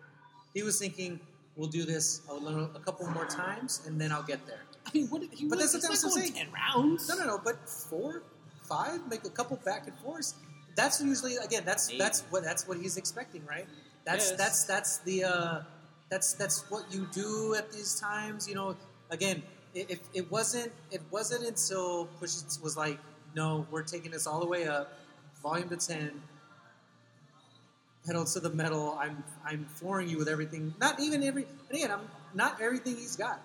He was thinking, "We'll do this a, little, a couple more times, and then I'll get there." I mean, what did he? But was, that's what I'm saying. ten rounds. No, no, no. But four, five, make a couple back and forths. That's usually again. That's Maybe. that's what that's what he's expecting, right? That's Yes. that's that's the uh, that's that's what you do at these times. You know, again, i- if it wasn't it wasn't until Push was like, no, we're taking this all the way up, volume to ten, pedal to the metal. I'm I'm flooring you with everything. Not even every. And again, I'm not everything he's got.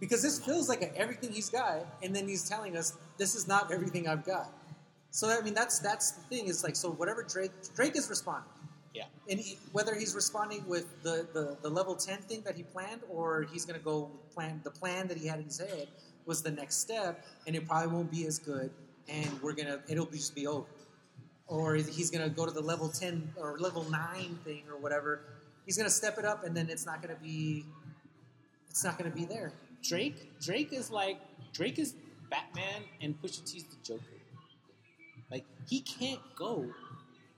Because this feels like a, everything he's got, and then he's telling us this is not everything I've got. So I mean, that's that's the thing. Is like so whatever Drake Drake is responding, Yeah. and he, whether he's responding with the, the, the level ten thing that he planned, or he's going to go plan the plan that he had in his head was the next step, and it probably won't be as good, and we're gonna it'll be just be over, or he's going to go to the level ten or level nine thing or whatever. He's going to step it up, and then it's not going to be it's not going to be there. Drake Drake is like Drake is Batman and Pusha T's the Joker. Like he can't go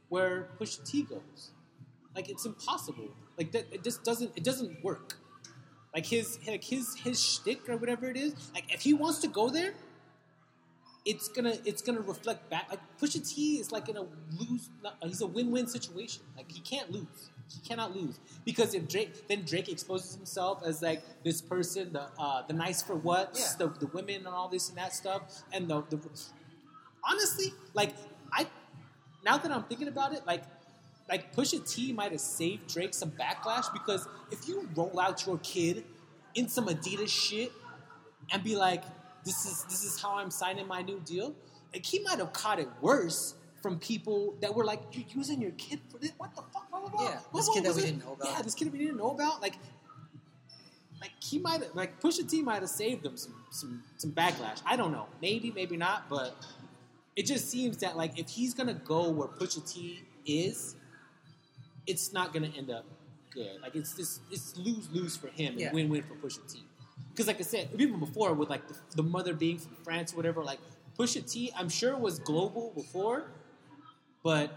where Pusha T goes. Like it's impossible. Like that it just doesn't it doesn't work. Like his like his his shtick or whatever it is. Like if he wants to go there, it's gonna it's gonna reflect back. Like Pusha T is like in a lose. He's a win-win situation. Like he can't lose. He cannot lose because if Drake then Drake exposes himself as like this person, the uh, the nice for what, Yeah. the, the women and all this and that stuff, and the, the honestly, like I now that I'm thinking about it, like like Pusha T might have saved Drake some backlash because if you roll out your kid in some Adidas shit and be like, "This is this is how I'm signing my new deal," like he might have caught it worse from people that were like, "You're using your kid for this? What the fuck?" Blah, blah, blah. Yeah, this kid that we it? didn't know about. Yeah, this kid that we didn't know about. Like, like he might have, like Pusha T might have saved them some some some backlash. I don't know. Maybe, maybe not. But it just seems that like if he's gonna go where Pusha T is, it's not gonna end up good. Like it's this it's lose lose for him and Yeah. win win for Pusha T. Because like I said, even before with like the, the mother being from France or whatever, like Pusha T, I'm sure was global before, but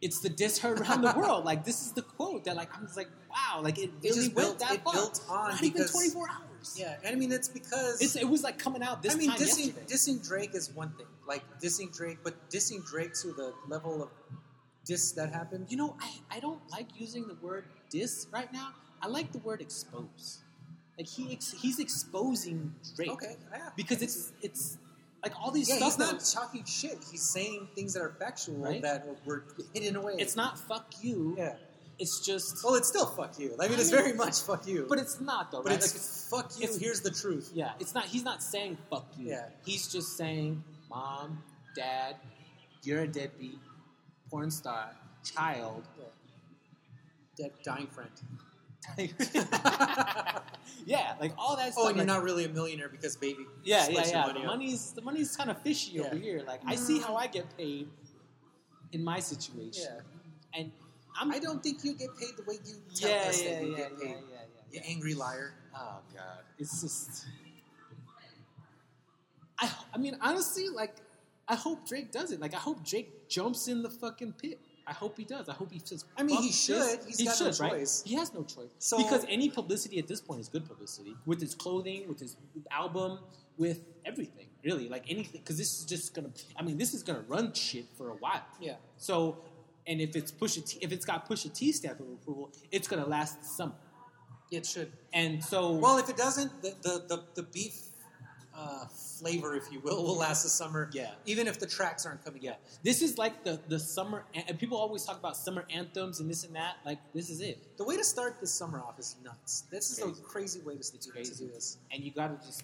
it's the diss heard around the world. Like this is the quote that like I was like, wow, like it It really just went built- that it far. built on Not even 24 hours. Yeah, and I mean it's because It's, it was like coming out this I mean, dissing, dissing Drake is one thing. Like dissing Drake, but dissing Drake to the level of diss that happened. You know, I, I don't like using the word diss right now. I like the word expose. Like he ex- he's exposing Drake. Okay, yeah. Because it's it's like all these Yeah, stuff he's not that- talking shit. He's saying things that are factual Right? that were hidden away. it's not fuck you. Yeah. It's just Well, it's still fuck you. I mean, I it's mean- very much fuck you. but it's not though, but right? it's, Like, it's fuck you. it's- Here's the truth. yeah, it's not he's not saying fuck you. Yeah. He's just saying, Mom, Dad, you're a deadbeat, porn star, child. Dead, dying friend. yeah, like all that oh, stuff. Oh, and you're like- not really a millionaire because baby. Yeah, yeah, yeah. money The money's the money's kind of fishy Yeah. over here. Like I see how I get paid in my situation, Yeah. and I'm I don't think you get paid the way you tell yeah, us yeah, that you yeah, get yeah, paid. yeah, yeah, You angry liar. Oh god, it's just. I I mean honestly, like I hope Drake does it. Like I hope Drake jumps in the fucking pit. I hope he does. I hope he says. I mean, "Fuck he this." should. He's he got no should, right? choice. He has no choice. So- because any publicity at this point is good publicity with his clothing, with his album, with everything. Really, like anything. Because this is just gonna. I mean, this is gonna run shit for a while. Yeah. So, and if it's Pusha T, if it's got Pusha T stamp of approval, it's gonna last the summer. It should. And so, Well, if it doesn't, the the, the, the beef uh, flavor, if you will, will last the summer. Yeah. Even if the tracks aren't coming Yeah, out. this is like the the summer, and people always talk about summer anthems and this and that. Like this is it, The way to start the summer off is nuts. This is Crazy. a crazy way to, to, crazy. to do this. and you got to just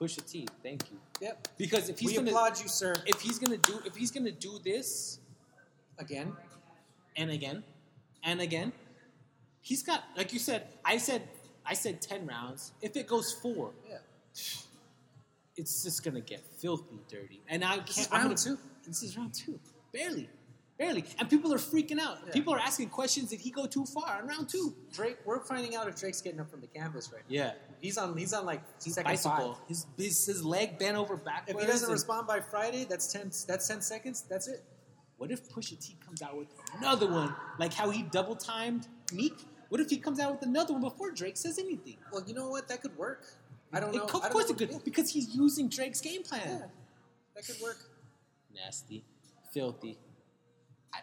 Pusha T. Thank you, Yep. because if he's we gonna applaud you, sir. if he's gonna do if he's gonna do this Again. and again and again, he's got like you said. I said I said ten rounds. If it goes four, Yeah. it's just gonna get filthy dirty. And I This can't. is round gonna- two. This is round two, barely, barely, and people are freaking out. Yeah. People are asking questions. Did he go too far on round two? Drake, we're finding out if Drake's getting up from the canvas right now. Yeah, He's on. He's on like second bicycle. five. His, his his leg bent over backwards. If he doesn't respond by Friday, that's ten. That's ten seconds. That's it. What if Pusha T comes out with another one, like how he double timed Meek? What if he comes out with another one before Drake says anything? Well, you know what? That could work. I don't It- know. of I don't course know it could, because he's using Drake's game plan. Yeah, that could work. Nasty, filthy. I,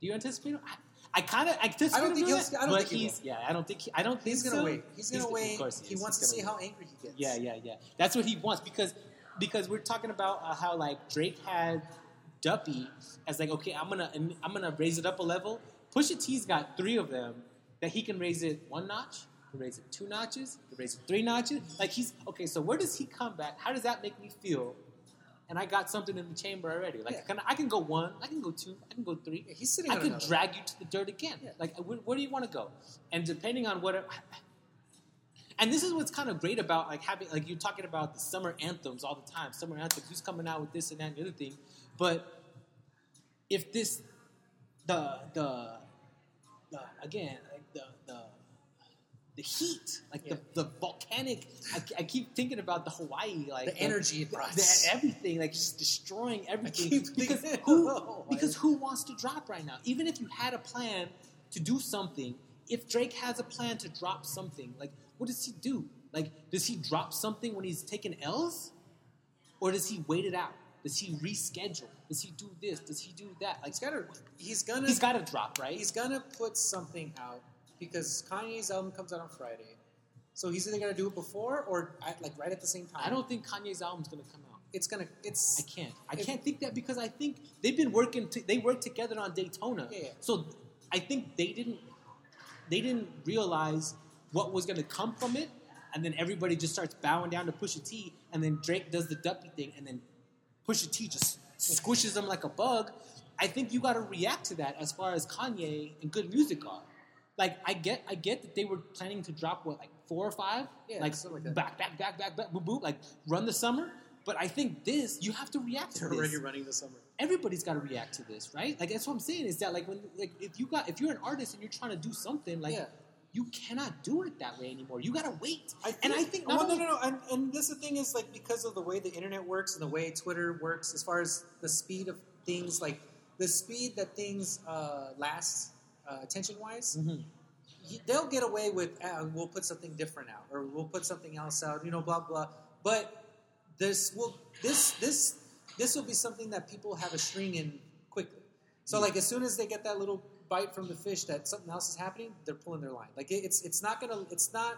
Do you anticipate him? I, I kind of anticipate I don't him think he'll- that, I don't but think he he's yeah. I don't think he, I don't think He's gonna so. wait. He's gonna of wait. course he is. wants to see gonna how angry he gets. Yeah, yeah, yeah. That's what he wants because because we're talking about uh, how like Drake had Duppy as like okay, I'm gonna I'm gonna raise it up a level. Pusha T's got three of them that he can raise it one notch, can raise it two notches, can raise it three notches. Like he's okay. So where does he come back? How does that make me feel? And I got something in the chamber already. Like Yeah. can I, can go one, I can go two, I can go three. Yeah, he's sitting I another. drag you to the dirt again. Yeah. Like, where, where do you want to go? And depending on what, and this is what's kind of great about like having like you're talking about the summer anthems all the time. Summer anthems, who's coming out with this and that and the other thing. But if this, the the, the again like the the the heat, like Yeah. the, the volcanic. I, I keep thinking about the Hawaii, like The energy it the- the- everything, like just destroying everything. because who, because who wants to drop right now? Even if you had a plan to do something, if Drake has a plan to drop something, like what does he do? Like, does he drop something when he's taking L's, or does he wait it out? Does he reschedule? Does he do this? Does he do that? Like, He's gotta. He's gonna. he's got to drop, right? He's gonna put something out because Kanye's album comes out on Friday, so he's either gonna do it before or at, like right at the same time. I don't think Kanye's album's gonna come out. It's gonna. It's. I can't. I If- can't think that because I think they've been working. To, they worked together on Daytona. Yeah, yeah. So I think they didn't. They didn't realize what was going to come from it, and then everybody just starts bowing down to Pusha T, and then Drake does the Duppy thing, and then Pusha T just squishes them like a bug. I think you got to react to that as far as Kanye and G.O.O.D. Music are. Like I get, I get that they were planning to drop what like four or five, Yeah, like, like back, back, back, back, back, boop, boop, like run the summer. But I think this, you have to react to They're this. already running the summer. Everybody's got to react to this, right? Like that's what I'm saying is that like when like if you got if you're an artist and you're trying to do something like Yeah. you cannot do it that way anymore. You got to wait. I and I think well, no, no, no, and, and this the thing is like because of the way the internet works and the way Twitter works, as far as the speed of things, like the speed that things uh, last uh, attention wise, Mhm. they'll get away with uh, we'll put something different out or we'll put something else out, you know, blah blah. But this will this this this will be something that people have a string in quickly. So like as soon as they get that little bite from the fish that something else is happening, they're pulling their line. Like it, it's it's not gonna it's not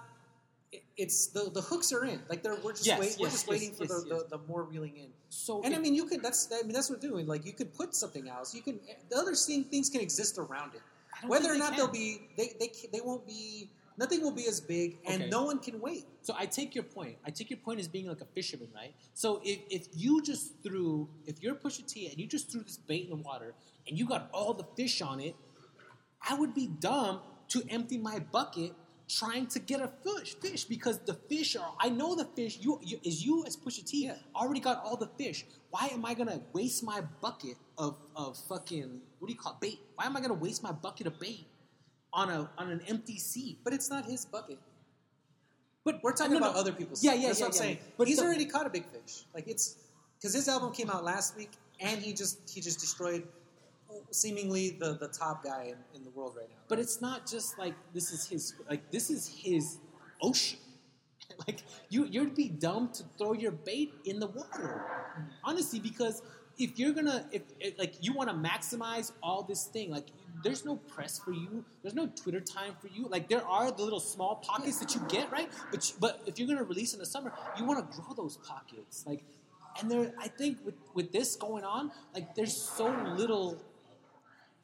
it's the the hooks are in. Like they're we're just Yes, wait, we're just yes, waiting for yes, the, yes. the the more reeling in. So And if- I mean, you could. That's. I mean, that's what we're doing. Like, you could put something else. You can. The other thing, things can exist around it. Whether or they not can. they'll be, they they they won't be. Nothing will be as big, and Okay. no one can wait. So I take your point. I take your point as being like a fisherman, right? So if, if you just threw, if you're Pusha T and you just threw this bait in the water and you got all the fish on it, I would be dumb to empty my bucket trying to get a fish, fish because the fish are. I know the fish. You, you is you as Pusha T Yeah. already got all the fish. Why am I gonna waste my bucket of of fucking what do you call it, bait? Why am I gonna waste my bucket of bait on a on an empty sea? But it's not his bucket. But We're talking no, no. about other people's. Yeah, yeah, That's yeah, what I'm yeah, saying. But he's the- already caught a big fish. Like it's because his album came out last week, and he just he just destroyed seemingly the the top guy in, in the world right now. But it's not just like this is his like this is his ocean. like you you'd be dumb to throw your bait in the water. Honestly, because if you're gonna if, if like you want to maximize all this thing, like there's no press for you, there's no Twitter time for you. Like there are the little small pockets that you get, right? But you, but if you're gonna release in the summer, you want to grow those pockets. Like and there I think with with this going on, like there's so little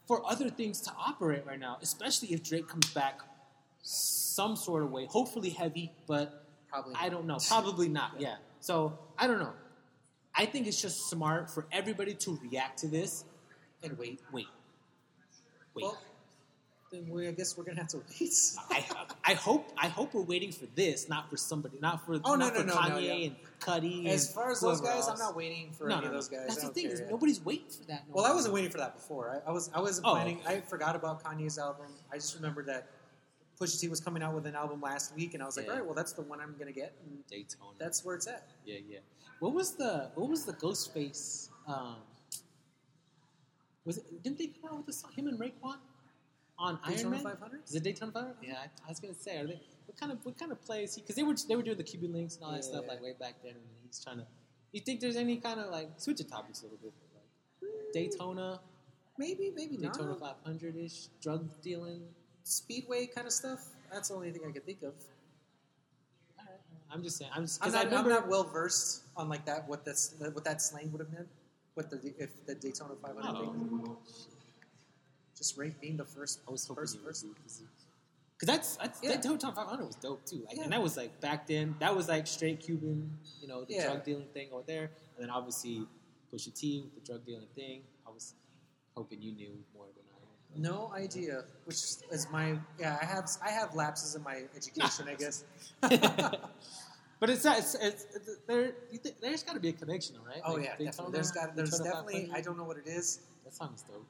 for other things to operate right now, especially if Drake comes back some sort of way, hopefully heavy, but Probably I don't know, probably not. Yeah. So I don't know. I think it's just smart for everybody to react to this. and wait. Wait, wait. Well, then we, I guess we're gonna have to wait. I, I hope I hope we're waiting for this, not for somebody, not for Oh, no, not no, for no, Kanye no, yeah. and Cudi. As far as those guys, I'm not waiting for No, any no, of those guys. That's the thing care, is nobody's waiting for that. No Well, I wasn't waiting for that before. I, I was I wasn't Oh, planning. I forgot about Kanye's album. I just remembered that Pusha T was coming out with an album last week, and I was like, Yeah. all right, well, that's the one I'm gonna get, and Daytona. that's where it's at. Yeah, yeah. What was the what was the Ghostface? Um, was it? Didn't they come out with a song? Him and Raekwon on Iron Daytona Man. 500? Is it Daytona 500? Yeah, I, I was gonna say. Are they? What kind of what kind of play is he? Because they were they were doing the Cuban links and all that Yeah. stuff like way back then, and he's trying to. You think there's any kind of like switch the topics a little bit? Like Daytona, maybe, maybe Daytona not. 500 ish, drug dealing. Speedway kind of stuff. That's the only thing I could think of. I'm just saying. I'm just I'm not. I'm not well versed on like that. What that's what that slang would have meant. What the if the Daytona 500 thing. Oh. Just rate being the first I was hoping first because that's, that's Yeah. that Daytona 500 was dope too. Like, Yeah. and that was like back then. That was like straight Cuban, you know, the Yeah. drug dealing thing over there, and then obviously Pusha T with the drug dealing thing. I was hoping you knew more than I. No idea. Which is my yeah. I have I have lapses in my education. I guess. But it's it's, it's, it's there. There's got to be a connection, right? Oh Like, yeah, definitely. There's got there's definitely. I don't know what it is. That song is dope.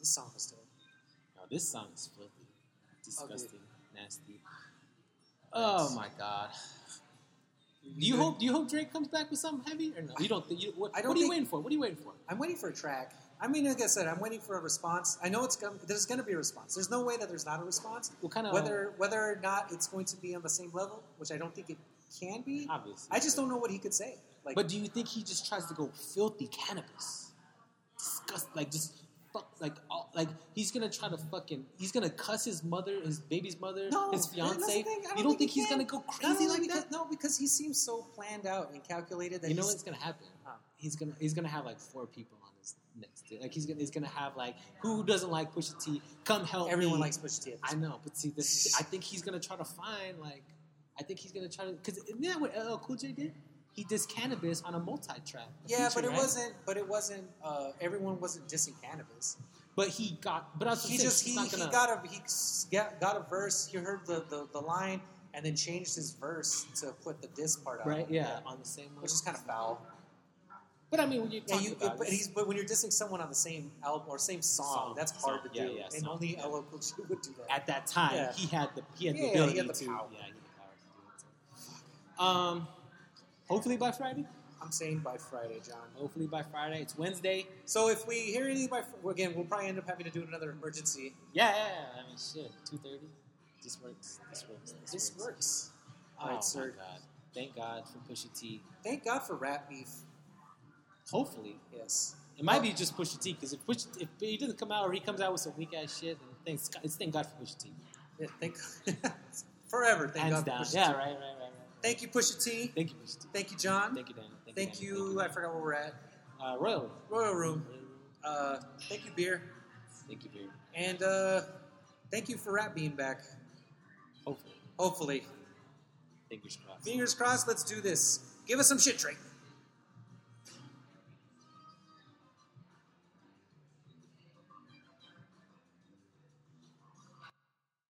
This song is dope. No, this song is filthy, oh, disgusting, nasty. Oh my god. Do you hope? Do you hope Drake comes back with something heavy or no? You don't think? You, what, I don't what are you waiting for? What are you waiting for? I'm waiting for a track. I mean, like I said, I'm waiting for a response. I know it's going. There's going to be a response. There's no way that there's not a response. What kind of Whether whether or not it's going to be on the same level, which I don't think it can be. obviously? I just don't know what he could say. Like, But do you think he just tries to go filthy cannabis? Disgust, like just fuck, like all, like he's gonna try to fucking, he's gonna cuss his mother, his baby's mother, no, his fiance. I You don't think he he's can. gonna go crazy like because, that? No, because he seems so planned out and calculated that You know what's gonna happen? Huh. He's gonna he's gonna have like four people on his next day. Like he's gonna he's gonna have like who doesn't like Pusha T? Come help everyone me. likes Pusha T. I know, but see, this I think he's gonna try to find like I think he's gonna try to because isn't that what LL Cool J did? He dissed Canibus on a multi-track. a Yeah, feature, but it right? wasn't. But it wasn't. Uh, everyone wasn't dissing Canibus. But he got. But I was He saying, just he, not he gonna, got a he got, got a verse. He heard the, the, the line and then changed his verse to put the diss part out. right. Yeah, on the same one. which is kind of foul. But I mean, when you Yeah, you. about But, he's, but when you're dissing someone on the same album or same song, Song, that's hard song. to Yeah, do. yeah, and song, only yeah. LL Cool J would do that. at that time Yeah. he had the he had Yeah, the he ability had the to. power. Yeah, he had the power to do it. So. Um, hopefully by Friday. I'm saying by Friday, John. Hopefully by Friday. It's Wednesday. So if we hear anything by fr- well, again, we'll probably end up having to do another emergency. Yeah, yeah, yeah. I mean, shit. Two thirty. This works. This works. This, This works. works. Oh All right, my sir. god! Thank God for Pusha T. Thank God for rap beef. Hopefully, Yes. it might be just Pusha T because if Push, if he doesn't come out or he comes out with some weak ass shit, then thanks, God- it's thank God for Pusha T. Yeah, thank forever. Thank Hands God down. for Pusha Yeah, T. right, right, right, right. Thank you, Pusha T. Thank you, Pusha T. Thank you, John. Thank you, Dan. Thank, Thank you. you. Dan. I forgot where we're at. Uh, Royal. Royal Room. Uh, thank you, beer, Thank you, beer. and uh, thank you for rap being back. Hopefully. Hopefully, Fingers crossed. fingers crossed. Let's do this. Give us some shit, Drake.